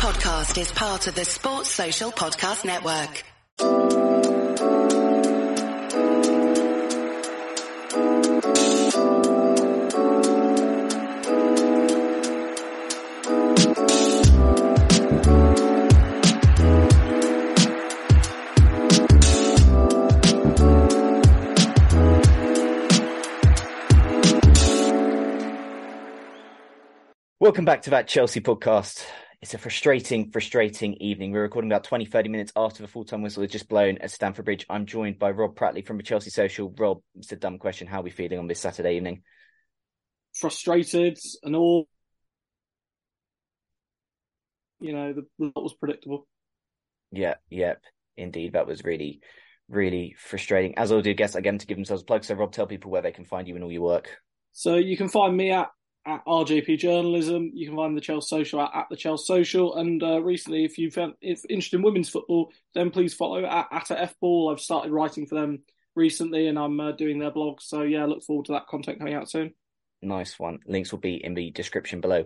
podcast is part of the Sports Social Podcast Network. Welcome back to that Chelsea podcast. It's a frustrating, frustrating evening. We're recording about 20, 30 minutes after the full time whistle has just blown at Stamford Bridge. I'm joined by Rob Pratley from the Chelsea Social. Rob, it's a dumb question. How are we feeling on this Saturday evening? Frustrated and all. You know, the result was predictable. Yeah, yep, indeed. That was really, really frustrating. As all do guests, again, to give themselves a plug. So, Rob, tell people where they can find you and all your work. So you can find me at at RJP Journalism. You can find the Chelsea Social at, at the Chelsea Social. And uh, recently, if you've found if interested in women's football, then please follow at, at F Ball. I've started writing for them recently, and I'm uh, doing their blog. So yeah, look forward to that content coming out soon. Nice one. Links will be in the description below.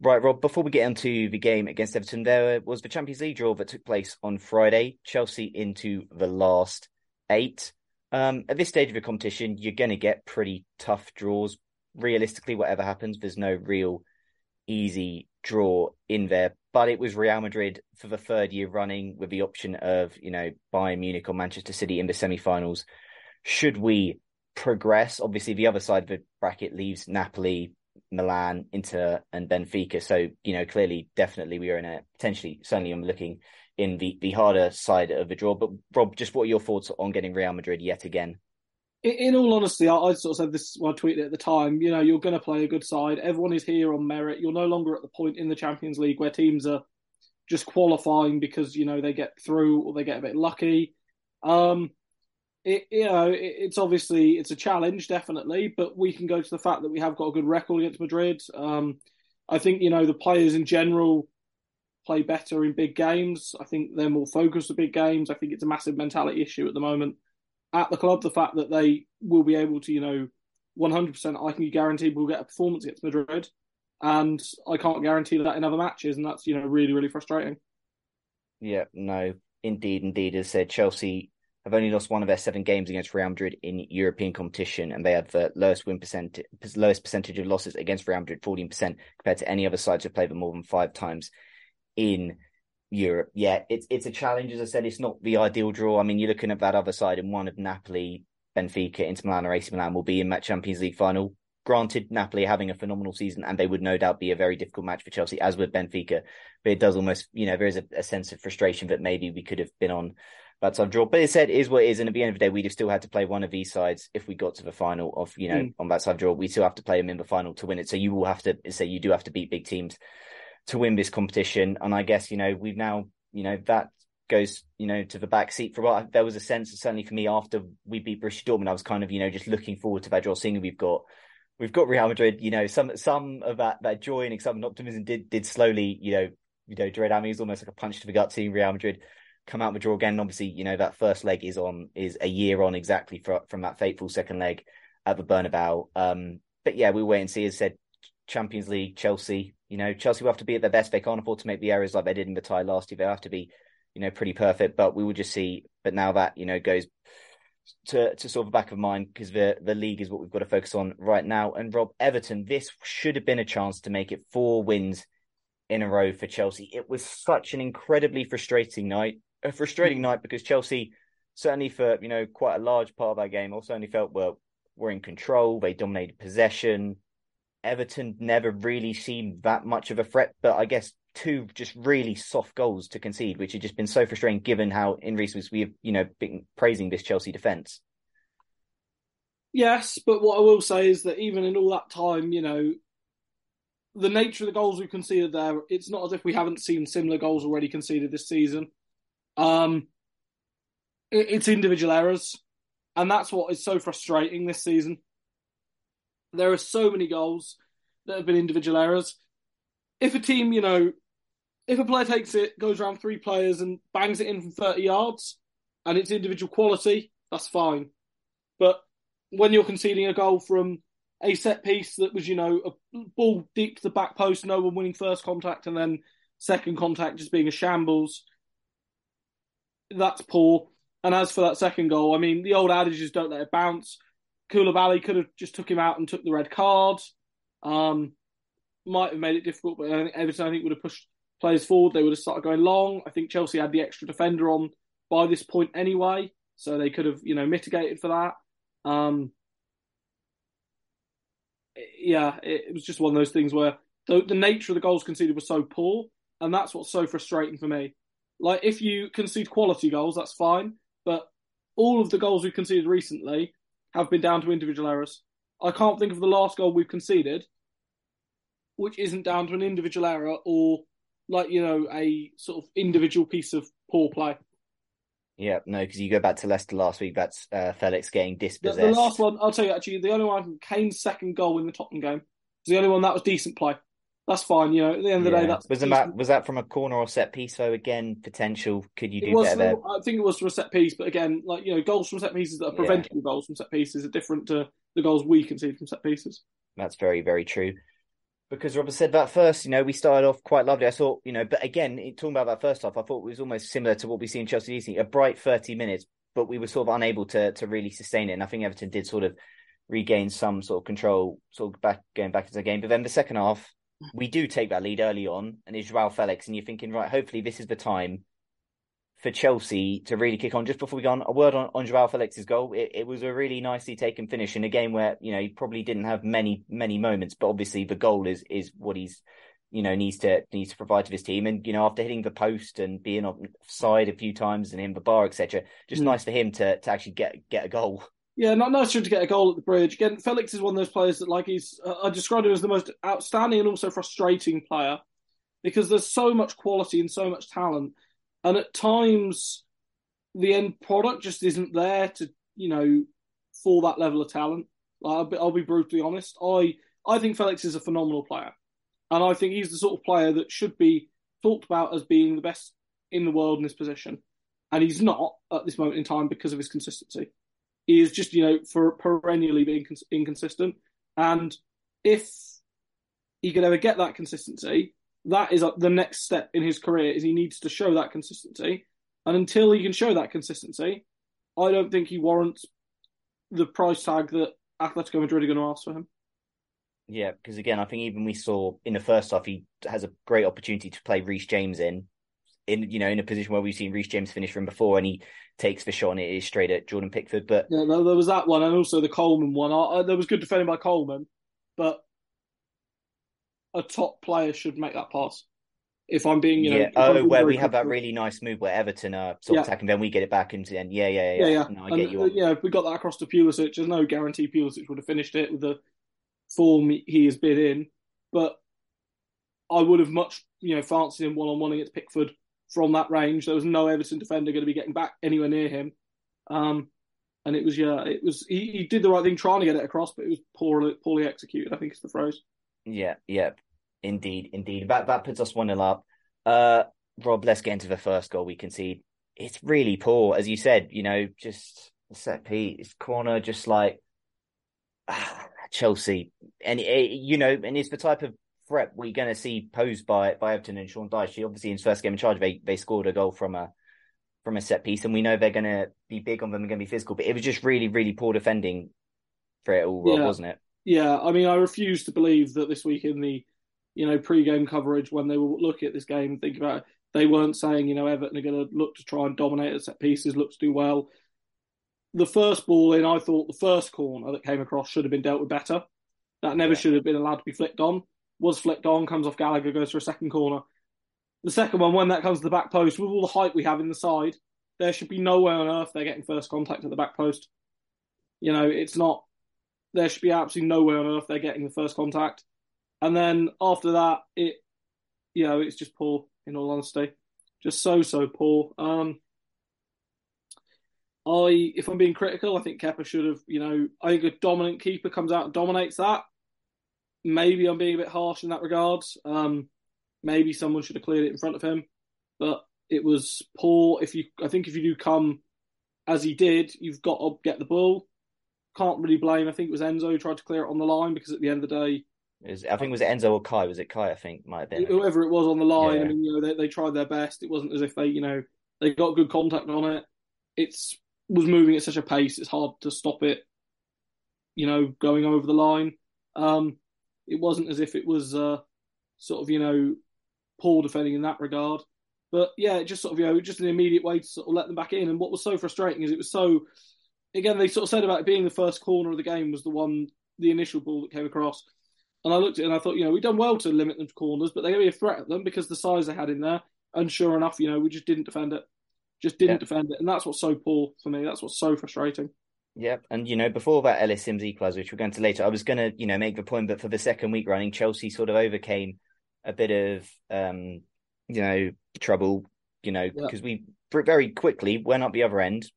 Right, Rob, before we get into the game against Everton, there was the Champions League draw that took place on Friday. Chelsea into the last eight. Um, at this stage of the competition, you're going to get pretty tough draws. Realistically, whatever happens, there's no real easy draw in there. But it was Real Madrid for the third year running with the option of, you know, Bayern Munich or Manchester City in the semi finals. Should we progress, obviously, the other side of the bracket leaves Napoli, Milan, Inter, and Benfica. So, you know, clearly, definitely, we are in a potentially, certainly, I'm looking in the, the harder side of the draw. But, Rob, just what are your thoughts on getting Real Madrid yet again? In, all honesty, I, I, sort of said this when I tweeted at the time. You know, you're going to play a good side. Everyone is here on merit. You're no longer at the point in the Champions League where teams are just qualifying because you know they get through or they get a bit lucky. Um, it, you know, it, it's obviously it's a challenge, definitely, but we can go to the fact that we have got a good record against Madrid. Um, I think you know the players in general play better in big games. I think they're more focused at big games. I think it's a massive mentality issue at the moment at the club. The fact that they will be able to, you know, 100%, I can guarantee we'll get a performance against Madrid, and I can't guarantee that in other matches, and that's you know really really frustrating. Yeah, no, indeed, indeed. As said, Chelsea have only lost one of their seven games against Real Madrid in European competition, and they have the lowest win percent, lowest percentage of losses against Real Madrid, fourteen percent, compared to any other sides who have played them more than five times in Europe. Yeah, it's it's a challenge. As I said, it's not the ideal draw. I mean, you're looking at that other side, and one of Napoli, Benfica, Inter Milan, or AC Milan will be in that Champions League final. Granted, Napoli are having a phenomenal season, and they would no doubt be a very difficult match for Chelsea, as with Benfica. But it does almost, you know, there is a, a sense of frustration that maybe we could have been on that side draw. But it said is what it is, and at the end of the day, we'd have still had to play one of these sides if we got to the final of, you know, mm. on that side draw. We still have to play them in the final to win it. So you will have to say you do have to beat big teams to win this competition. And I guess, you know, we've now, you know, that goes, you know, to the back seat for what there was a sense, certainly for me, after we beat Borussia Dortmund, I was kind of, you know, just looking forward to that draw, seeing we've got we've got Real Madrid, you know, some some of that that joy and excitement and optimism did did slowly, you know, you know, Dread Army is almost like a punch to the gut seeing Real Madrid come out with draw again. Obviously, you know, that first leg is on is a year on exactly for, from that fateful second leg at the Bernabeu. Um, but yeah, we wait and see. As said, Champions League, Chelsea, you know, Chelsea will have to be at their best. They can't afford to make the errors like they did in the tie last year. They have to be, you know, pretty perfect. But we will just see. But now that you know goes to to sort of the back of mind because the the league is what we've got to focus on right now. And Rob Everton, this should have been a chance to make it four wins in a row for Chelsea. It was such an incredibly frustrating night. A frustrating night because Chelsea, certainly for you know quite a large part of that game, also only felt well were in control. They dominated possession. Everton never really seemed that much of a threat, but I guess two just really soft goals to concede, which had just been so frustrating given how in recent weeks we have, you know, been praising this Chelsea defence. Yes, but what I will say is that even in all that time, you know, the nature of the goals we've conceded there, it's not as if we haven't seen similar goals already conceded this season. Um, it, it's individual errors, and that's what is so frustrating this season. There are so many goals that have been individual errors. If a team, you know, if a player takes it, goes around three players and bangs it in from 30 yards and it's individual quality, that's fine. But when you're conceding a goal from a set piece that was, you know, a ball deep to the back post, no one winning first contact, and then second contact just being a shambles. That's poor. And as for that second goal, I mean, the old adage is don't let it bounce. Koulibaly could have just took him out and took the red card. Um, might have made it difficult, but I think Everton I think would have pushed players forward. They would have started going long. I think Chelsea had the extra defender on by this point anyway, so they could have you know mitigated for that. Um, yeah, it, was just one of those things where the, the nature of the goals conceded was so poor, and that's what's so frustrating for me. Like if you concede quality goals, that's fine, but all of the goals we've conceded recently have been down to individual errors. I can't think of the last goal we've conceded which isn't down to an individual error or like you know a sort of individual piece of poor play. Yeah, no, because you go back to Leicester last week. That's uh, Felix getting dispossessed. The, the, last one, I'll tell you actually, the only one Kane's second goal in the Tottenham game was the only one that was decent play. That's fine, you know. At the end of the day, that's was that was that from a corner or set piece? So again, potential. Could you do was, better there? I think it was from a set piece, but again, like you know, goals from set pieces that are preventable yeah. goals from set pieces are different to the goals we concede from set pieces. That's very very true because Robert said that first, you know, we started off quite lovely. I thought, you know, but again, talking about that first half, I thought it was almost similar to what we see in Chelsea recently, a bright 30 minutes, but we were sort of unable to to really sustain it. And I think Everton did sort of regain some sort of control, sort of back going back into the game. But then the second half, we do take that lead early on, and it's Joao Felix, and you're thinking, right, hopefully this is the time for Chelsea to really kick on. Just before we go on, a word on, on Joao Felix's goal. It, it, was a really nicely taken finish in a game where you know he probably didn't have many many moments, but obviously the goal is is what he's you know needs to needs to provide to his team. And you know after hitting the post and being offside a few times and in the bar etc., just mm. nice for him to to actually get get a goal. Yeah, not nice to get a goal at the bridge. Again, Felix is one of those players that, like, he's uh, I described him as the most outstanding and also frustrating player because there's so much quality and so much talent, and at times the end product just isn't there to you know for that level of talent. Like, I'll, be, I'll be brutally honest. I I think Felix is a phenomenal player, and I think he's the sort of player that should be talked about as being the best in the world in this position, and he's not at this moment in time because of his consistency. He is just you know for perennially being inconsistent, and if he could ever get that consistency, that is the next step in his career. Is he needs to show that consistency and until he can show that consistency, I don't think he warrants the price tag that Atletico Madrid are going to ask for him. Yeah, because again, I think even we saw in the first half he has a great opportunity to play Reece James in, in you know in a position where we've seen Reece James finish from before, and he takes the shot and it is straight at Jordan Pickford. But yeah, no, there was that one, and also the Coleman one. I, I, there was good defending by Coleman, but a top player should make that pass if I'm being, you know, yeah. oh, where we have that really nice move where Everton are sort yeah. of attacking, then we get it back into the end. Yeah, yeah, yeah. Yeah, yeah. No, I and, get you. On. Yeah, if we got that across to Pulisic, there's no guarantee Pulisic would have finished it with the form he has been in. But I would have much, you know, fancied him one on one against Pickford from that range. There was no Everton defender going to be getting back anywhere near him. Um, and it was, yeah, it was. He, he did the right thing trying to get it across, but it was poorly poorly executed. I think it's the phrase. Yeah, yeah. Indeed, indeed. That that puts us one 0 up. Uh, Rob, let's get into the first goal we concede. It's really poor, as you said. You know, just set piece corner, just like ah, Chelsea, and it, you know, and it's the type of threat we're going to see posed by by Everton and Sean Dyche. Obviously, in his first game in charge, they they scored a goal from a from a set piece, and we know they're going to be big on them and going to be physical. But it was just really, really poor defending for it all, yeah. wasn't it? Yeah, I mean, I refuse to believe that this week in the you know, pre-game coverage when they were looking at this game and think about it, they weren't saying, you know, Everton are going to look to try and dominate at set pieces, look to do well. The first ball in, I thought the first corner that came across should have been dealt with better. That never yeah. should have been allowed to be flicked on. Was flicked on, comes off Gallagher, goes for a second corner. The second one, when that comes to the back post, with all the height we have in the side, there should be no way on earth they're getting first contact at the back post. You know, it's not. There should be absolutely no way on earth they're getting the first contact. And then after that, it, you know, it's just poor. In all honesty, just so so poor. Um, I, if I'm being critical, I think Kepa should have, you know, I think a dominant keeper comes out and dominates that. Maybe I'm being a bit harsh in that regard. Um, maybe someone should have cleared it in front of him, but it was poor. If you, I think, if you do come as he did, you've got to get the ball. Can't really blame. I think it was Enzo who tried to clear it on the line because at the end of the day, was, I think it was Enzo or Kai? Was it Kai? I think might have been whoever it was on the line. Yeah. I mean, you know, they, they tried their best. It wasn't as if they, you know, they got good contact on it. It's was moving at such a pace. It's hard to stop it. You know, going over the line. Um, it wasn't as if it was uh, sort of you know poor defending in that regard. But yeah, just sort of you know just an immediate way to sort of let them back in. And what was so frustrating is it was so. Again, they sort of said about it being the first corner of the game was the one, the initial ball that came across. And I looked at it and I thought, you know, we've done well to limit them to corners, but they're going to be a threat at them because the size they had in there. And sure enough, you know, we just didn't defend it. Just didn't Yeah. defend it. And that's what's so poor for me. That's what's so frustrating. Yep, and you know before that Ellis Simms equaliser, which we're going to later, I was going to you know make the point, but for the second week running, Chelsea sort of overcame a bit of um you know trouble, you know Yeah. because we very quickly went up the other end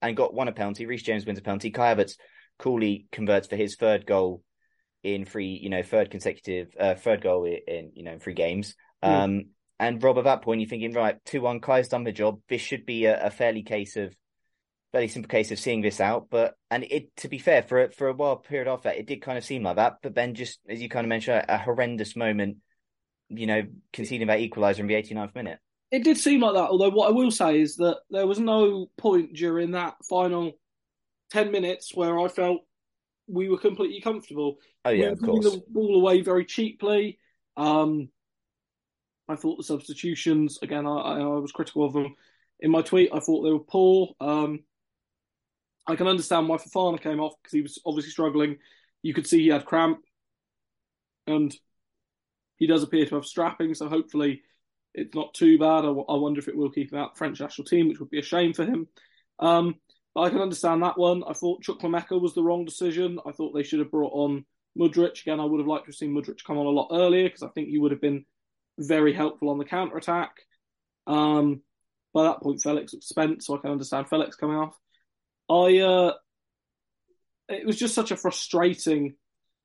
and got one a penalty. Reece James wins a penalty. Kai Havertz coolly converts for his third goal in three, you know, third consecutive uh, third goal in you know three games. Yeah. Um, and Rob, at that point, you're thinking, right, two one, Kai's done the job. This should be a, a fairly case of fairly simple case of seeing this out. But and it to be fair, for a, for a while period after that, it did kind of seem like that. But then just as you kind of mentioned, a, a horrendous moment, you know, conceding that equaliser in the 89th minute. It did seem like that, although what I will say is that there was no point during that final 10 minutes where I felt we were completely comfortable. Oh we yeah, were of course. the ball away very cheaply. Um, I thought the substitutions, again, I, I, I was critical of them. In my tweet, I thought they were poor. Um, I can understand why Fofana came off because he was obviously struggling. You could see he had cramp, and he does appear to have strapping, so hopefully it's not too bad. I, I wonder if it will keep him out French national team, which would be a shame for him. Um, but I can understand that one. I thought Chukwuemeka was the wrong decision. I thought they should have brought on Mudryk. Again, I would have liked to have seen Mudryk come on a lot earlier because I think he would have been very helpful on the counter attack. Um, by that point, Felix was spent, so I can understand Felix coming off. I, uh, it was just such a frustrating,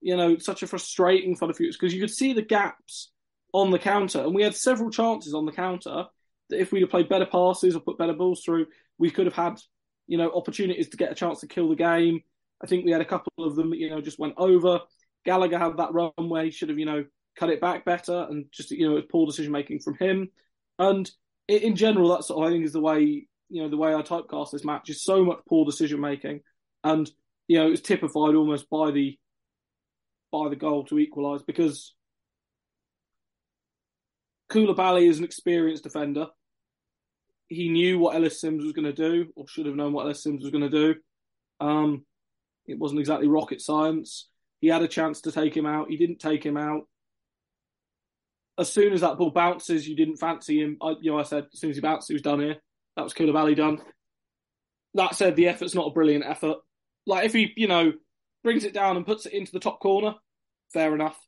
you know, such a frustrating for the future because you could see the gaps on the counter, and we had several chances on the counter that if we'd have played better passes or put better balls through, we could have had, you know, opportunities to get a chance to kill the game. I think we had a couple of them you know just went over. Gallagher had that run where he should have you know cut it back better, and just you know it was poor decision making from him. And in general, that's sort of, I think is the way you know the way I typecast this match is so much poor decision making, and you know it was typified almost by the by the goal to equalise because Koulibaly is an experienced defender. He knew what Ellis Simms was going to do, or should have known what Ellis Simms was going to do. Um, it wasn't exactly rocket science. He had a chance to take him out. He didn't take him out. As soon as that ball bounces, you didn't fancy him. I, you know, I said as soon as he bounced, he was done here. That was Koulibaly done. That said, the effort's not a brilliant effort. Like if he, you know, brings it down and puts it into the top corner, fair enough.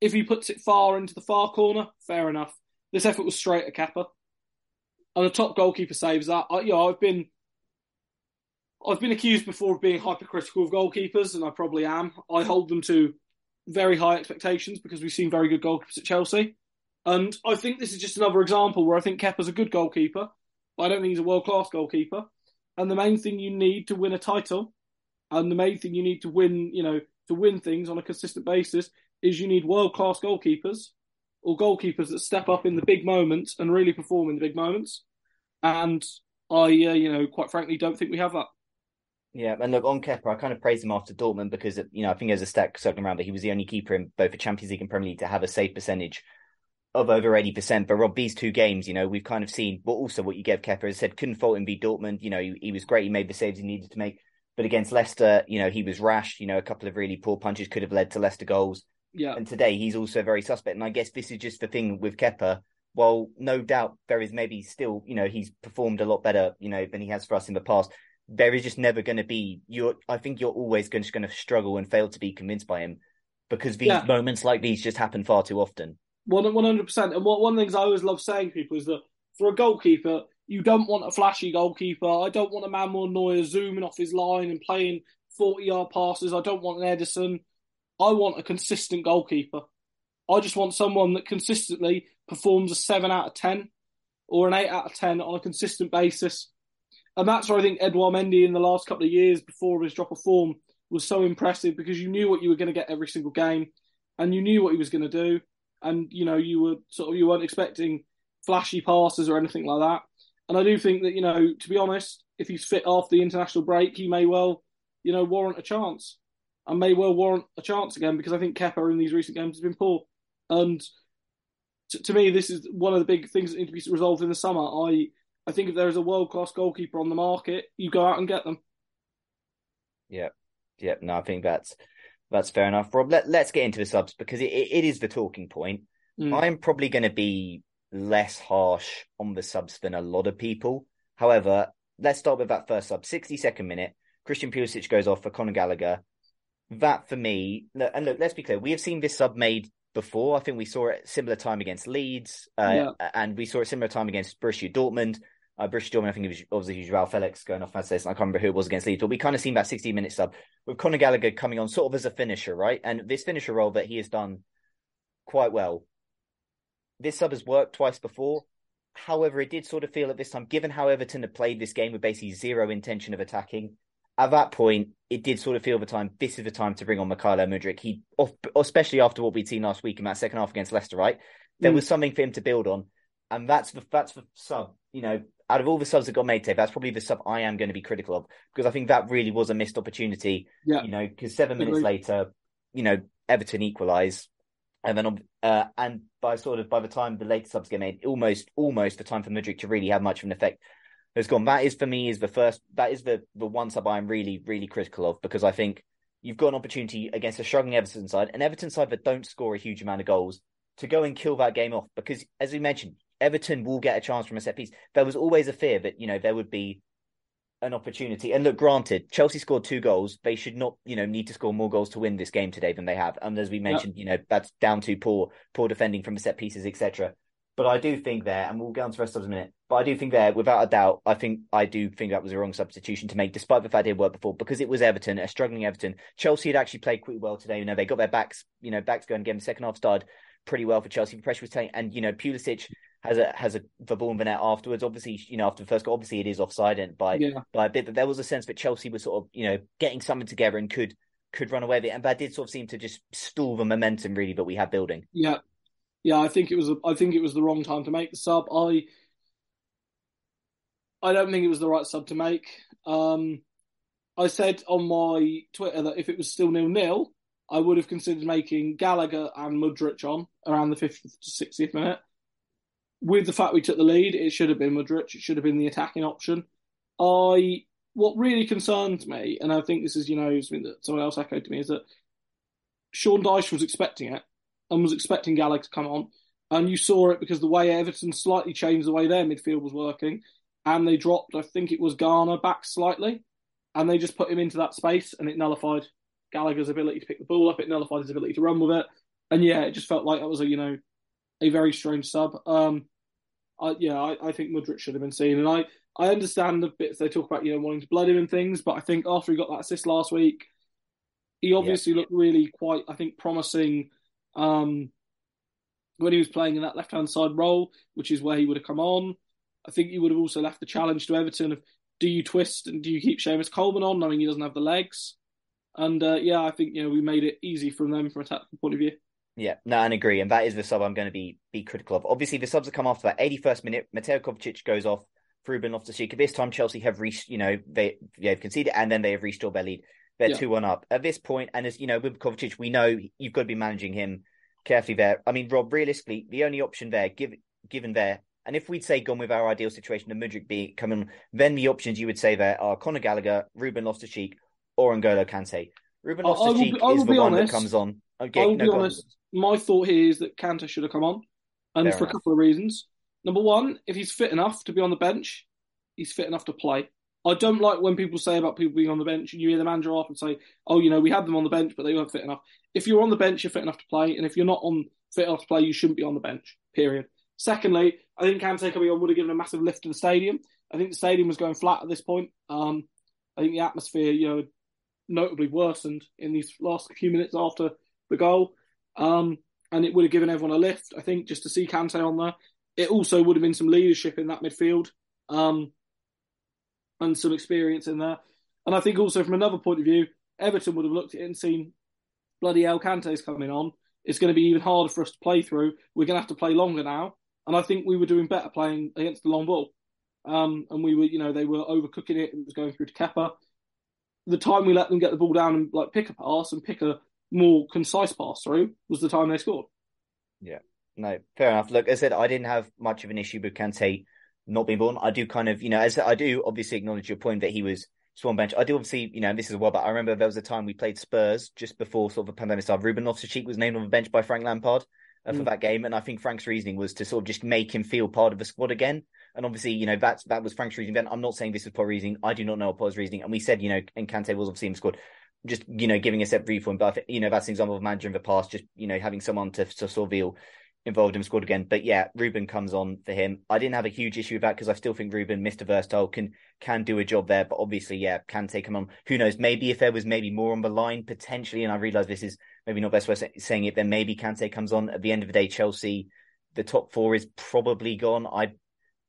If he puts it far into the far corner, fair enough. This effort was straight at Kepa, and the top goalkeeper saves that. I, you know, I've been, I've been accused before of being hypercritical of goalkeepers, and I probably am. I hold them to very high expectations because we've seen very good goalkeepers at Chelsea, and I think this is just another example where I think Kepa's a good goalkeeper, but I don't think he's a world class goalkeeper. And the main thing you need to win a title, and the main thing you need to win, you know, to win things on a consistent basis is you need world class goalkeepers or goalkeepers that step up in the big moments and really perform in the big moments. And I, uh, you know, quite frankly, don't think we have that. Yeah, and look on Kepa, I kind of praised him after Dortmund because you know I think there's a stat circling around that he was the only keeper in both the Champions League and Premier League to have a save percentage of over eighty percent. But Rob, these two games, you know, we've kind of seen, but also what you gave Kepa, as I said, couldn't fault him beat Dortmund. You know, he, he was great. He made the saves he needed to make. But against Leicester, you know, he was rash. You know, a couple of really poor punches could have led to Leicester goals. Yeah, And today he's also very suspect. And I guess this is just the thing with Kepa. While no doubt there is maybe still, you know, he's performed a lot better, you know, than he has for us in the past. There is just never going to be. You're. I think you're always going to, going to struggle and fail to be convinced by him because these Yeah. moments like these just happen far too often. One hundred percent. And what one of the things I always love saying to people is that for a goalkeeper, you don't want a flashy goalkeeper. I don't want a Manuel Neuer zooming off his line and playing forty yard passes. I don't want an Ederson. I want a consistent goalkeeper. I just want someone that consistently performs a seven out of ten or an eight out of ten on a consistent basis. And that's where I think Edouard Mendy in the last couple of years before his drop of form was so impressive because you knew what you were going to get every single game. and you knew what he was going to do, and you know you were sort of you weren't expecting flashy passes or anything like that. And I do think that you know, to be honest, if he's fit after the international break, he may well, you know, warrant a chance, and may well warrant a chance again because I think Kepa in these recent games has been poor, and to, to me, this is one of the big things that need to be resolved in the summer. I I think if there is a world class goalkeeper on the market, you go out and get them. Yeah, yeah. No, I think that's that's fair enough, Rob. Let, let's get into the subs because it, it is the talking point. Mm. I'm probably going to be less harsh on the subs than a lot of people. However, let's start with that first sub. 62nd minute, Christian Pulisic goes off for Conor Gallagher. That for me, and look, let's be clear, we have seen this sub made before. I think we saw it similar time against Leeds, uh, yeah. and we saw it similar time against Borussia Dortmund. Uh, Borussia Dortmund, I think it was obviously Joao Felix going off as this. I can't remember who it was against Leeds, but we kind of seen that 16 minute sub with Conor Gallagher coming on sort of as a finisher, right? And this finisher role that he has done quite well this sub has worked twice before. However, it did sort of feel at this time, given how Everton had played this game with basically zero intention of attacking, at that point, it did sort of feel the time. This is the time to bring on Mykhailo Mudryk. He, especially after what we'd seen last week in that second half against Leicester, right? There mm. was something for him to build on, and that's the that's the sub. You know, out of all the subs that got made today, that's probably the sub I am going to be critical of because I think that really was a missed opportunity. Yeah. You know, because seven minutes later, you know, Everton equalise and then uh, and by sort of by the time the later subs get made, almost almost the time for Mudryk to really have much of an effect has gone. That is for me is the first that is the the one sub I'm really really critical of because I think you've got an opportunity against a struggling Everton side, an Everton side that don't score a huge amount of goals, to go and kill that game off because as we mentioned, Everton will get a chance from a set piece. There was always a fear that you know there would be an opportunity. And look, granted, Chelsea scored two goals. They should not, you know, need to score more goals to win this game today than they have. And as we mentioned, you know, that's down to poor, poor defending from the set pieces, etc. But I do think there, and we'll get on to the rest of the minute. But I do think there, without a doubt, I think I do think that was a wrong substitution to make, despite the fact it worked before, because it was Everton, a struggling Everton. Chelsea had actually played pretty well today. You know, they got their backs, you know, backs going again. The second half started pretty well for Chelsea. The pressure was taking, and you know, Pulisic has a has a the ball in the net afterwards. Obviously, you know, after the first goal, obviously it is offside and by yeah. by a bit, but there was a sense that Chelsea was sort of you know getting something together and could could run away with it, and that did sort of seem to just stall the momentum really that we had building. Yeah, yeah, I think it was I think it was the wrong time to make the sub. I I don't think it was the right sub to make. Um, I said on my Twitter that if it was still nil nil, I would have considered making Gallagher and Mudryk on around the 50th to 60th minute with the fact we took the lead, it should have been Mudryk. It should have been the attacking option. I what really concerns me, and I think this is you know something that someone else echoed to me, is that Sean Dyche was expecting it and was expecting Gallagher to come on, and you saw it because the way Everton slightly changed the way their midfield was working, and they dropped, I think it was Garner back slightly, and they just put him into that space, and it nullified Gallagher's ability to pick the ball up. It nullified his ability to run with it, and yeah, it just felt like that was a you know a very strange sub. Um, I, yeah, I, I think Mudryk should have been seen, and I, I understand the bits they talk about, you know, wanting to blood him and things, but I think after he got that assist last week, he obviously yeah. looked really quite, I think, promising um, when he was playing in that left hand side role, which is where he would have come on. I think he would have also left the challenge to Everton of do you twist and do you keep Seamus Coleman on, knowing he doesn't have the legs? And uh, yeah, I think you know we made it easy from them from a tactical point of view. Yeah, no, and agree. And that is the sub I'm going to be be critical of. Obviously, the subs that come after that 81st minute, Mateo Kovacic goes off for Ruben Loftus-Cheek. This time, Chelsea have reached, you know, they they've conceded and then they have restored their lead. They're two one up at this point, and as you know, with Kovacic, we know you've got to be managing him carefully there. I mean, Rob, realistically, the only option there, give, given there, and if we'd say gone with our ideal situation, the Mudryk be coming, then the options you would say there are Conor Gallagher, Ruben Loftus-Cheek, or N'Golo Kante. Ruben Loftus-Cheek is the one honest. that comes on. Okay, I'll no, be honest my thought here is that Kante should have come on, and Fair for enough. a couple of reasons. Number one, if he's fit enough to be on the bench, he's fit enough to play. I don't like when people say about people being on the bench and you hear the manager off and say, "Oh, you know, we had them on the bench, but they weren't fit enough." If you're on the bench, you're fit enough to play, and if you're not on fit enough to play, you shouldn't be on the bench. Period. Secondly, I think Kante coming on would have given a massive lift to the stadium. I think the stadium was going flat at this point. Um, I think the atmosphere, you know, notably worsened in these last few minutes after the goal. Um, and it would have given everyone a lift, I think, just to see Kante on there. It also would have been some leadership in that midfield um, and some experience in there. And I think also from another point of view, Everton would have looked at it and seen bloody El Kante's coming on. it's going to be even harder for us to play through. We're going to have to play longer now, and I think we were doing better playing against the long ball. Um, and we were, you know, they were overcooking it. It was going through to Kepa. The time we let them get the ball down and like pick a pass and pick a more concise pass through was the time they scored. Yeah, no, fair enough. Look, as I said, I didn't have much of an issue with Kante not being born. I do kind of, you know, as I do obviously acknowledge your point that he was Swan bench. I do obviously, you know, this is a while, but I remember there was a time we played Spurs just before sort of a pandemic started. Ruben Loftus-Cheek was named on the bench by Frank Lampard uh, for mm. that game, and I think Frank's reasoning was to sort of just make him feel part of the squad again. And obviously, you know, that's that was Frank's reasoning. Then I'm not saying this was Paul reasoning. I do not know what Paul's reasoning. And we said, you know, and Kante was obviously in the squad just you know giving a set brief one, but you know that's an example of manager in the past, just you know having someone to to sort of feel involved him scored again. But yeah, Ruben comes on for him. I didn't have a huge issue with that because I still think Ruben, Mr. Versatile, can can do a job there. But obviously, yeah, can take him on. Who knows? Maybe if there was maybe more on the line potentially, and I realise this is maybe not best way of saying it, then maybe Kante comes on. At the end of the day, Chelsea, the top four is probably gone. I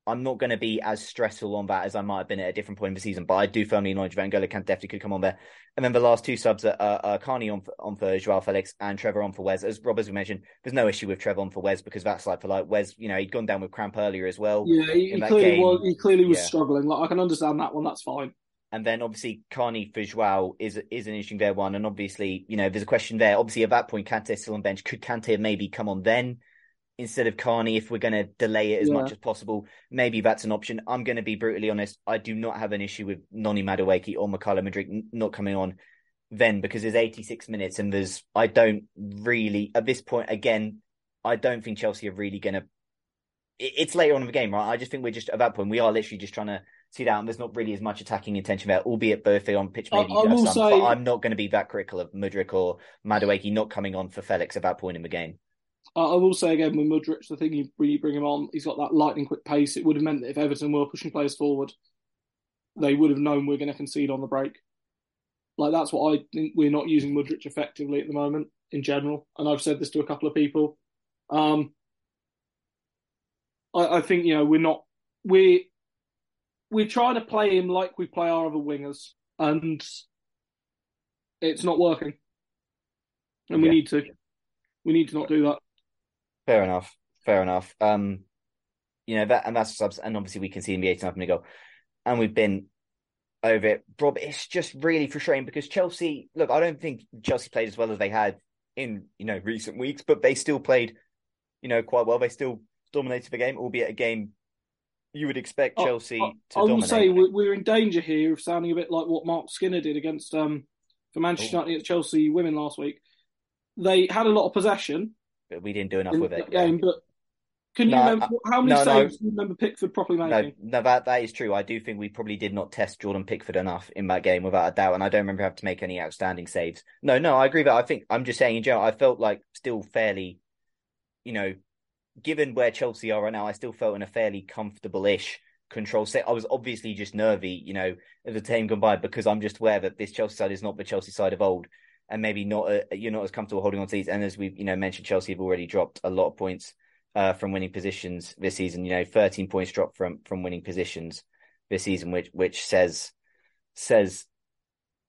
I'm not going to be as stressful on that as I might have been at a different point in the season, but I do firmly acknowledge Van Gogh can definitely could come on there. And then the last two subs are, are, are Carney on for, on for Joao Felix and Trevoh on for Wes. As Rob as we mentioned, there's no issue with Trevoh on for Wes because that's like for like Wes. You know, he'd gone down with cramp earlier as well. Yeah, he, he clearly game. was. He clearly was yeah. struggling. Like I can understand that one. That's fine. And then obviously Carney for Joao is is an interesting there one. And obviously, you know, there's a question there. Obviously, at that point, Kante still on bench. Could Kante maybe come on then? Instead of Carney if we're going to delay it as yeah. much as possible. Maybe that's an option. I'm going to be brutally honest. I do not have an issue with Noni Madueke or Mykhailo Mudryk not coming on then because there's 86 minutes and there's I don't really at this point again I don't think Chelsea are really going to. It's later on in the game, right? I just think we're just at that point we are literally just trying to see that, and there's not really as much attacking intention there, albeit both they on pitch maybe. I, some, say, I'm not going to be that critical of Mudryk or Madueke not coming on for Felix at that point in the game. I will say again with Mudryk, the thing you really bring him on, he's got that lightning quick pace. It would have meant that if Everton were pushing players forward, they would have known we're going to concede on the break. Like that's what I think we're not using Mudryk effectively at the moment in general, and I've said this to a couple of people. Um, I, I think you know we're not we we're trying to play him like we play our other wingers, and it's not working, and we need to we need to not do that. Fair enough. Fair enough. Um, you know that, and that's subs, and obviously we can see in the 89th minute goal, and we've been over it. Rob, it's just really frustrating because Chelsea. Look, I don't think Chelsea played as well as they had in you know recent weeks, but they still played, you know, quite well. They still dominated the game, albeit a game you would expect Chelsea I, to I, I will say we're in danger here of sounding a bit like what Mark Skinner did against um for Manchester United against Chelsea women last week. They had a lot of possession, but we didn't do enough with it. Game, yeah. but can you no, remember uh, how many no, saves no. do you remember Pickford properly making? No, no, that that is true. I do think we probably did not test Jordan Pickford enough in that game, without a doubt. And I don't remember having to make any outstanding saves. No, no, I agree. But I think I'm just saying in general, I felt like still fairly, you know, given where Chelsea are right now, I still felt in a fairly comfortable-ish control set. I was obviously just nervy, you know, as the team gone by because I'm just aware that this Chelsea side is not the Chelsea side of old and maybe not uh, you're not as comfortable holding on to these. And as we've you know mentioned, Chelsea have already dropped a lot of points uh, from winning positions this season. You know, 13 points dropped from from winning positions this season, which which says says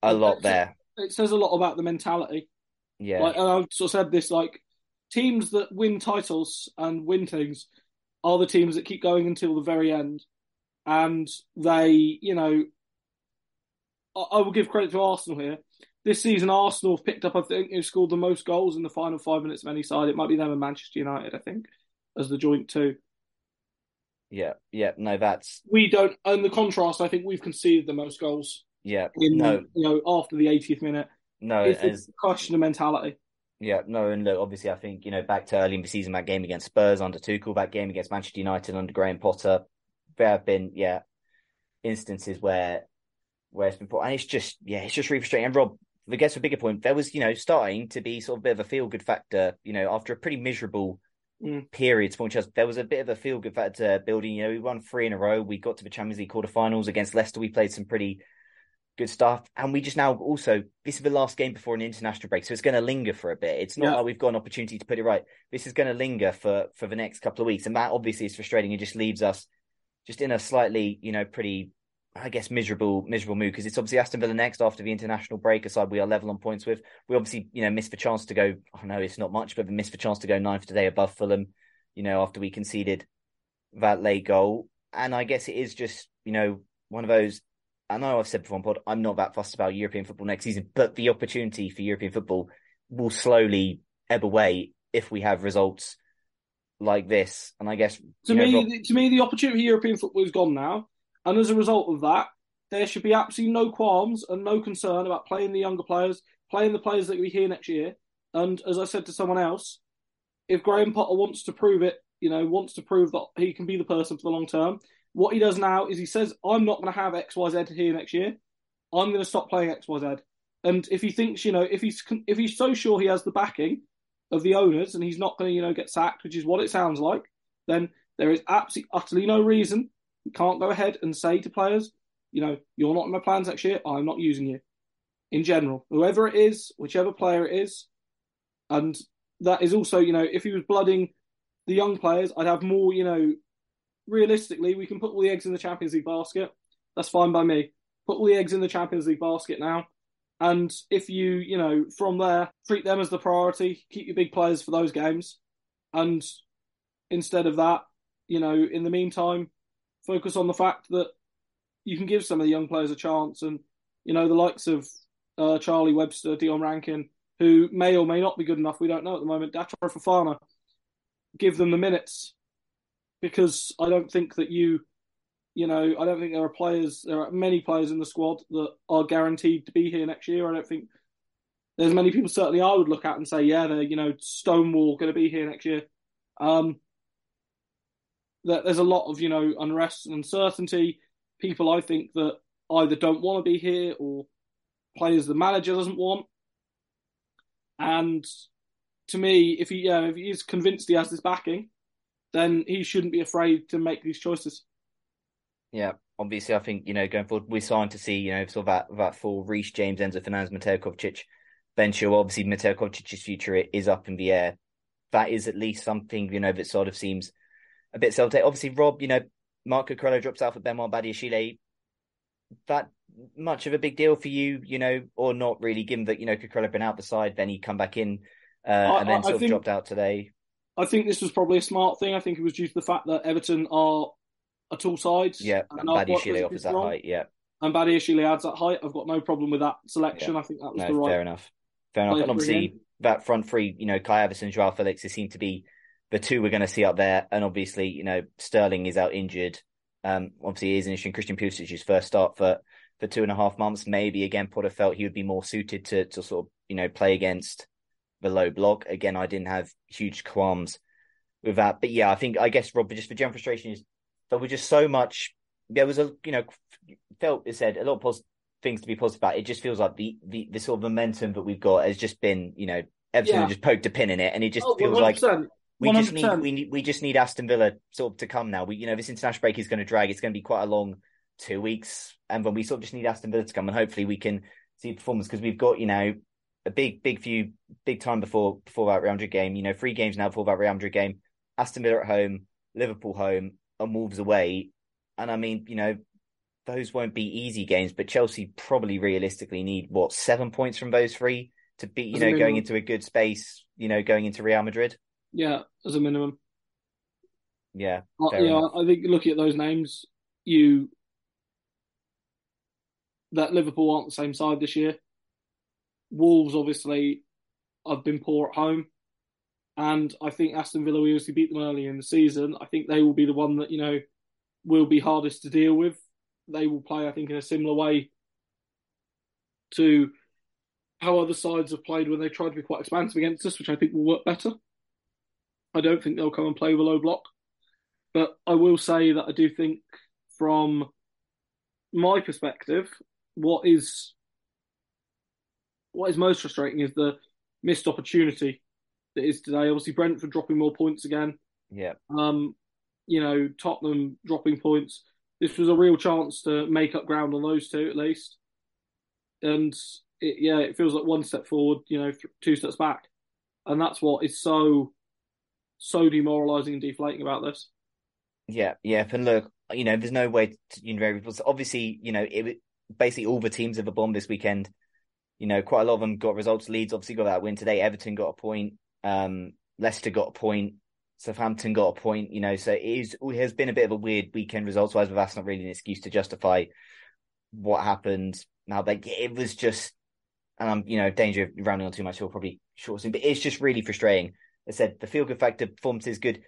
a lot there. It says a lot about the mentality. Yeah, like, and I've sort of said this like teams that win titles and win things are the teams that keep going until the very end, and they you know. I, I will give credit to Arsenal here this season, Arsenal have picked up, I think, who scored the most goals in the final five minutes of any side. It might be them and Manchester United, I think, as the joint two. Yeah, yeah, no, that's we don't. And the contrast, I think we've conceded the most goals. Yeah, in no, you know, after the 80th minute. No, it's a question of mentality. Yeah, no, and look, obviously, I think you know back to early in the season, that game against Spurs under Tuchel, that game against Manchester United under Graham Potter, there have been yeah instances where where it's been put, and it's just yeah, it's just really frustrating. And Rob, I guess a bigger point, there was, you know, starting to be sort of a bit of a feel good factor, you know, after a pretty miserable mm. period for Chelsea. There was a bit of a feel good factor building. You know, we won three in a row. We got to the Champions League quarterfinals against Leicester. We played some pretty good stuff. And we just now also, this is the last game before an international break. So it's going to linger for a bit. It's not yeah. like we've got an opportunity to put it right. This is going to linger for, for the next couple of weeks. And that obviously is frustrating. It just leaves us just in a slightly, you know, pretty I guess miserable, miserable mood because it's obviously Aston Villa next after the international break. Aside, we are level on points with. We obviously, you know, missed the chance to go. I know it's not much, but we missed the chance to go ninth today above Fulham. You know, after we conceded that late goal, and I guess it is just, you know, one of those. I know I've said before on pod, I'm not that fussed about European football next season, but the opportunity for European football will slowly ebb away if we have results like this. And I guess to me, know, Rob... to me, the opportunity for European football is gone now. And as a result of that, there should be absolutely no qualms and no concern about playing the younger players, playing the players that will be here next year. And as I said to someone else, if Graham Potter wants to prove it, you know, wants to prove that he can be the person for the long term, what he does now is he says, I'm not going to have XYZ here next year. I'm going to stop playing XYZ. And if he thinks, you know, if he's if he's so sure he has the backing of the owners and he's not going to, you know, get sacked, which is what it sounds like, then there is absolutely utterly no reason you can't go ahead and say to players, you know, you're not in my plans next year. I'm not using you. In general, whoever it is, whichever player it is, and that is also, you know, if he was blooding the young players, I'd have more, you know, realistically, we can put all the eggs in the Champions League basket. That's fine by me. Put all the eggs in the Champions League basket now. And if you, you know, from there, treat them as the priority, keep your big players for those games. And instead of that, you know, in the meantime, focus on the fact that you can give some of the young players a chance, and you know the likes of uh, Charlie Webster, Dion Rankine, who may or may not be good enough. We don't know at the moment. Datro Fofana, give them the minutes because I don't think that you, you know, I don't think there are players. There are many players in the squad that are guaranteed to be here next year. I don't think there's many people certainly I would look at and say, yeah, they're you know Stonewall going to be here next year. Um, that there's a lot of you know unrest and uncertainty. People I think that either don't want to be here or players the manager doesn't want. And to me, if he yeah, if he is convinced he has this backing, then he shouldn't be afraid to make these choices. Yeah, obviously, I think you know going forward, we're starting to see you know sort of that that full Reece James, Enzo Fernandez, Mateo Kovacic venture. Obviously, Mateo Kovacic's future is up in the air. That is at least something you know that sort of seems a bit self Obviously, Rob, you know, Marco Cucurella drops out for Benoit Badiashile. That much of a big deal for you, you know, or not really, given that, you know, Cucurella been out the side, then he come back in uh, I, and then sort I of think, dropped out today. I think this was probably a smart thing. I think it was due to the fact that Everton are a tall side. Yeah, and Badiashile offers that height, yeah. And Badiashile adds that height. I've got no problem with that selection. Yeah. I think that was no, the right. Fair enough. Fair enough. And obviously, that front three, you know, Kai and Joao Felix, they seem to be the two we're going to see up there. And obviously, you know, Sterling is out injured. Um, obviously, he is interesting. Christian Pulisic's first start for for two and a half months. Maybe again, Potter felt he would be more suited to to sort of you know play against the low block. Again, I didn't have huge qualms with that, but yeah, I think I guess Rob, just for general frustration is there was just so much. There was a you know felt it said a lot of positive things to be positive about. It just feels like the the the sort of momentum that we've got has just been you know Everton yeah. just poked a pin in it, and it just oh, feels 100%. like we 100%. just need we need we just need Aston Villa sort of to come now. We you know this international break is going to drag. It's going to be quite a long two weeks, and when we sort of just need Aston Villa to come, and hopefully we can see performance because we've got you know a big big few big time before before that Real Madrid game. You know three games now before that Real Madrid game. Aston Villa at home, Liverpool home, and Wolves away. And I mean you know those won't be easy games, but Chelsea probably realistically need what seven points from those three to be you know going into a good space. You know going into Real Madrid. Yeah, as a minimum. Yeah. Uh, yeah, enough. I think looking at those names, you that Liverpool aren't the same side this year. Wolves obviously have been poor at home. And I think Aston Villa, we obviously beat them early in the season. I think they will be the one that, you know, will be hardest to deal with. They will play, I think, in a similar way to how other sides have played when they tried to be quite expansive against us, which I think will work better. I don't think they'll come and play with a low block. But I will say that I do think, from my perspective, what is what is most frustrating is the missed opportunity that is today. Obviously, Brentford dropping more points again. Yeah. Um, you know, Tottenham dropping points. This was a real chance to make up ground on those two at least. And it, yeah, it feels like one step forward, you know, two steps back, and that's what is so so demoralising and deflating about this. Yeah, yeah. And look, you know, there's no way to, you know, obviously, you know, it basically all the teams have a bomb this weekend. You know, quite a lot of them got results. Leeds obviously got that win today. Everton got a point. Um, Leicester got a point. Southampton got a point. You know, so it, is, it has been a bit of a weird weekend results wise, but that's not really an excuse to justify what happened. Now, like it was just, and I'm you know danger of rounding on too much. We'll probably short soon, but it's just really frustrating. I said the feel good factor performance is good.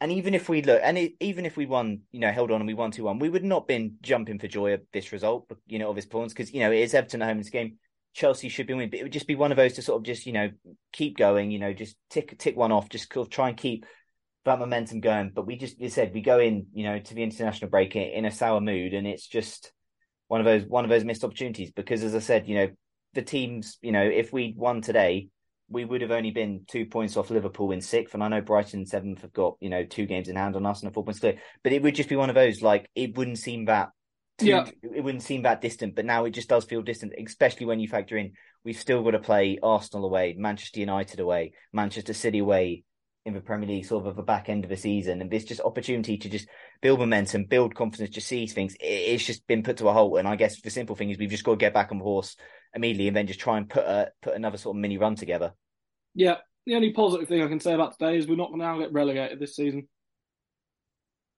And even if we look, and it, even if we won, you know, held on and we won 2 1, we would not been jumping for joy of this result, but you know, of his points, because, you know, it is Everton at home in this game. Chelsea should be winning, but it would just be one of those to sort of just, you know, keep going, you know, just tick tick one off, just of try and keep that momentum going. But we just, you said, we go in, you know, to the international break in a sour mood, and it's just one of those one of those missed opportunities. Because as I said, you know, the teams, you know, if we won today, we would have only been two points off Liverpool in sixth, and I know Brighton seventh have got you know two games in hand on us and a four points clear. But it would just be one of those like it wouldn't seem that too, yeah. it wouldn't seem that distant. But now it just does feel distant, especially when you factor in we've still got to play Arsenal away, Manchester United away, Manchester City away in the Premier League, sort of at the back end of the season, and this just opportunity to just build momentum, build confidence, just see things. It's just been put to a halt, and I guess the simple thing is we've just got to get back on the horse immediately, and then just try and put a put another sort of mini run together. Yeah, the only positive thing I can say about today is we're not going to now get relegated this season.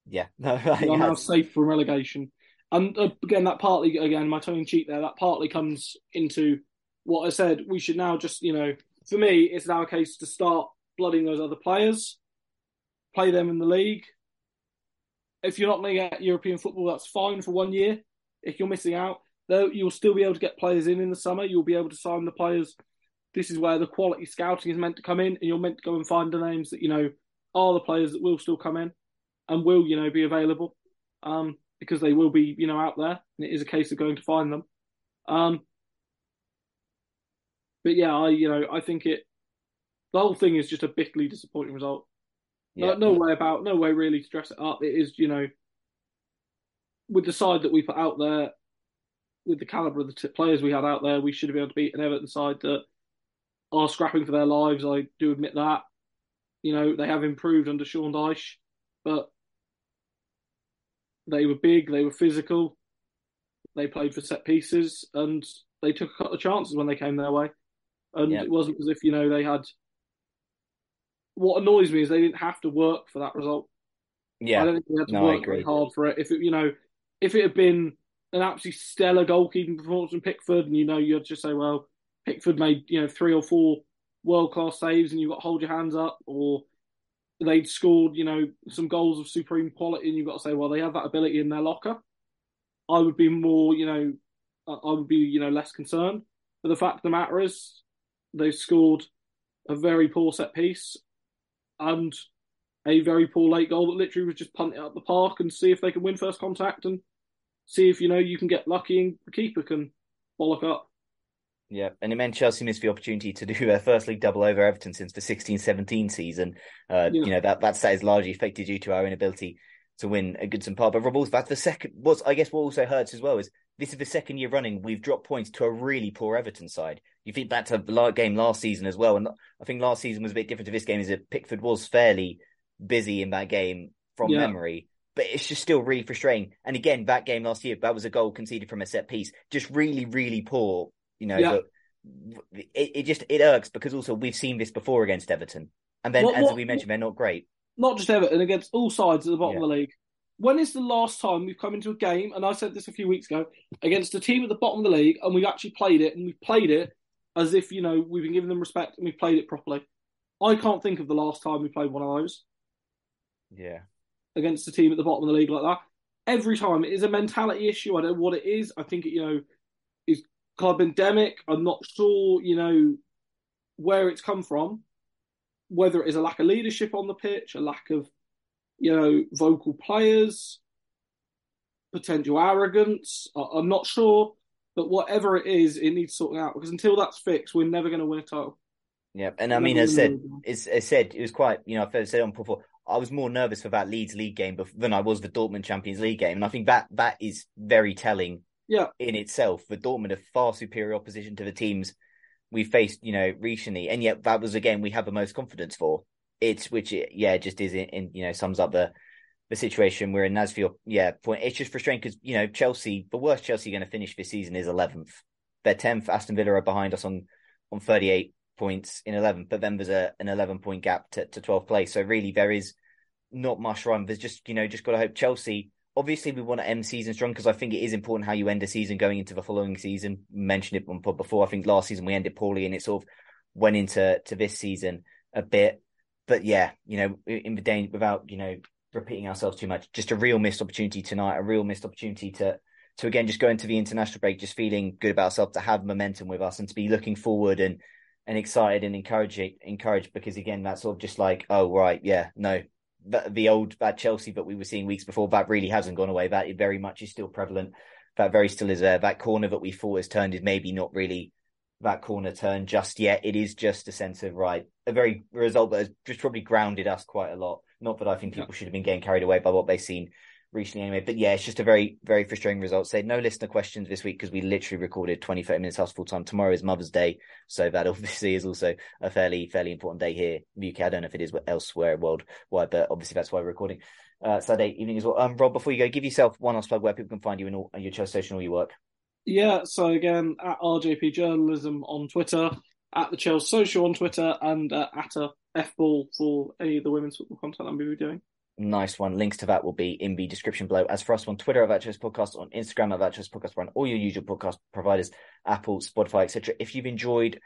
Yeah, no, we're now safe from relegation. And uh, again, that partly, again, my tongue in cheek there, that partly comes into what I said. We should now just, you know, for me, it's now a case to start blooding those other players, play them in the league. If you're not going to get European football, that's fine for one year. If you're missing out, though, you'll still be able to get players in in the summer. You'll be able to sign the players this is where the quality scouting is meant to come in, and you're meant to go and find the names that you know are the players that will still come in and will you know be available, um, because they will be you know out there, and it is a case of going to find them. Um, but yeah, I you know I think it the whole thing is just a bitterly disappointing result. Yeah. No, no way about no way really to dress it up. It is you know with the side that we put out there, with the caliber of the t- players we had out there, we should have been able to beat an Everton side that are scrapping for their lives. I do admit that. You know, they have improved under Sean Dyche, but they were big, they were physical, they played for set pieces, and they took a couple of chances when they came their way. And yep. it wasn't as if, you know, they had. What annoys me is they didn't have to work for that result. Yeah. I don't think they had to no, work very hard for it. If it, you know, if it had been an absolutely stellar goalkeeping performance from Pickford, and you know, you'd just say, well, Pickford made you know three or four world class saves, and you've got to hold your hands up, or they'd scored you know some goals of supreme quality, and you've got to say, well, they have that ability in their locker. I would be more, you know, I would be you know less concerned. But the fact of the matter is, they've scored a very poor set piece and a very poor late goal that literally was just punt it up the park and see if they can win first contact and see if you know you can get lucky and the keeper can bollock up. Yeah, and it meant Chelsea missed the opportunity to do their first league double over Everton since the 16-17 season. Uh, yeah. You know that that stat is largely affected due to our inability to win a Goodison Park. But Rob, that's the second. What's I guess what also hurts as well is this is the second year running we've dropped points to a really poor Everton side. You think back to the game last season as well, and I think last season was a bit different to this game. Is that Pickford was fairly busy in that game from yeah. memory, but it's just still really frustrating. And again, that game last year, that was a goal conceded from a set piece, just really, really poor you know, yeah. it, it just it irks because also we've seen this before against Everton, and then what, as what, we mentioned, they're not great. Not just Everton, against all sides at the bottom yeah. of the league. When is the last time we've come into a game, and I said this a few weeks ago, against a team at the bottom of the league, and we've actually played it, and we've played it as if you know we've been giving them respect and we played it properly. I can't think of the last time we played one of those. Yeah. Against a team at the bottom of the league like that. Every time it is a mentality issue. I don't know what it is. I think it, you know, is club endemic. I'm not sure, you know, where it's come from. Whether it is a lack of leadership on the pitch, a lack of, you know, vocal players, potential arrogance. I'm not sure, but whatever it is, it needs sorting out because until that's fixed, we're never going to win a title. Yeah, and I mean, as said, as, as said, it was quite, you know, I've said on before. I was more nervous for that Leeds League game than I was the Dortmund Champions League game, and I think that that is very telling yeah. in itself. The Dortmund are far superior opposition to the teams we faced, you know, recently, and yet that was again we have the most confidence for. It's which it, yeah, just is in, in, you know sums up the the situation we're in. As for yeah point, it's just frustrating because you know Chelsea, the worst Chelsea going to finish this season is eleventh. They're tenth. Aston Villa are behind us on on thirty eight points in eleventh, but then there's a an eleven point gap to to twelfth place. So really, there is not much run. There's just you know just got to hope Chelsea. Obviously, we want to end season strong because I think it is important how you end a season going into the following season. Mentioned it on pod before. I think last season we ended poorly, and it sort of went into to this season a bit. But yeah, you know, in the day without you know repeating ourselves too much. Just a real missed opportunity tonight, a real missed opportunity to to again just go into the international break just feeling good about ourselves, to have momentum with us and to be looking forward and and excited and encouraging encouraged because again that's sort of just like, oh right, yeah, no. The, the old bad Chelsea that we were seeing weeks before, that really hasn't gone away. That very much is still prevalent. That very still is there. That corner that we thought has turned is maybe not really that corner turn just yet. It is just a sense of right, a very result that has just probably grounded us quite a lot. Not that I think people yeah. should have been getting carried away by what they've seen recently anyway. But yeah, it's just a very, very frustrating result. Say no listener questions this week because we literally recorded 20, 30 minutes house full time. Tomorrow is Mother's Day. So that obviously is also a fairly, fairly important day here in the UK. I don't know if it is elsewhere worldwide, but obviously that's why we're recording uh, Saturday evening as well. Um, Rob, before you go, give yourself one last plug where people can find you in all, your Station, all your work. Yeah, so again, at RJP Journalism on Twitter, at the Chelsea Social on Twitter, and uh, at a F ball for any of the women's football content I'm going to be doing. Nice one. Links to that will be in the description below. As for us on Twitter Virtuous Podcast, on Instagram Virtuous Podcast, on all your usual podcast providers, Apple, Spotify, etc. If you've enjoyed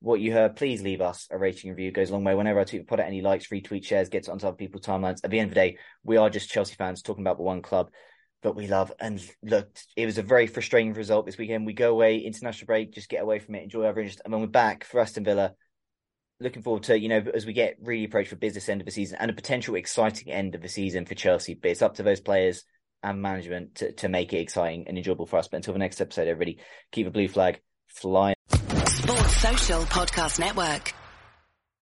what you heard, please leave us a rating review. It goes a long way. Whenever I tweet, put out any likes, retweet, shares, gets onto other people's timelines. At the end of the day, we are just Chelsea fans talking about the one club that we love. And look, it was a very frustrating result this weekend. We go away, international break, just get away from it, enjoy our interest, and then we're back for Aston Villa looking forward to you know as we get really approached for business end of the season and a potential exciting end of the season for Chelsea. But it's up to those players and management to, to make it exciting and enjoyable for us. But until the next episode, everybody keep a blue flag flying. Sports Social Podcast Network.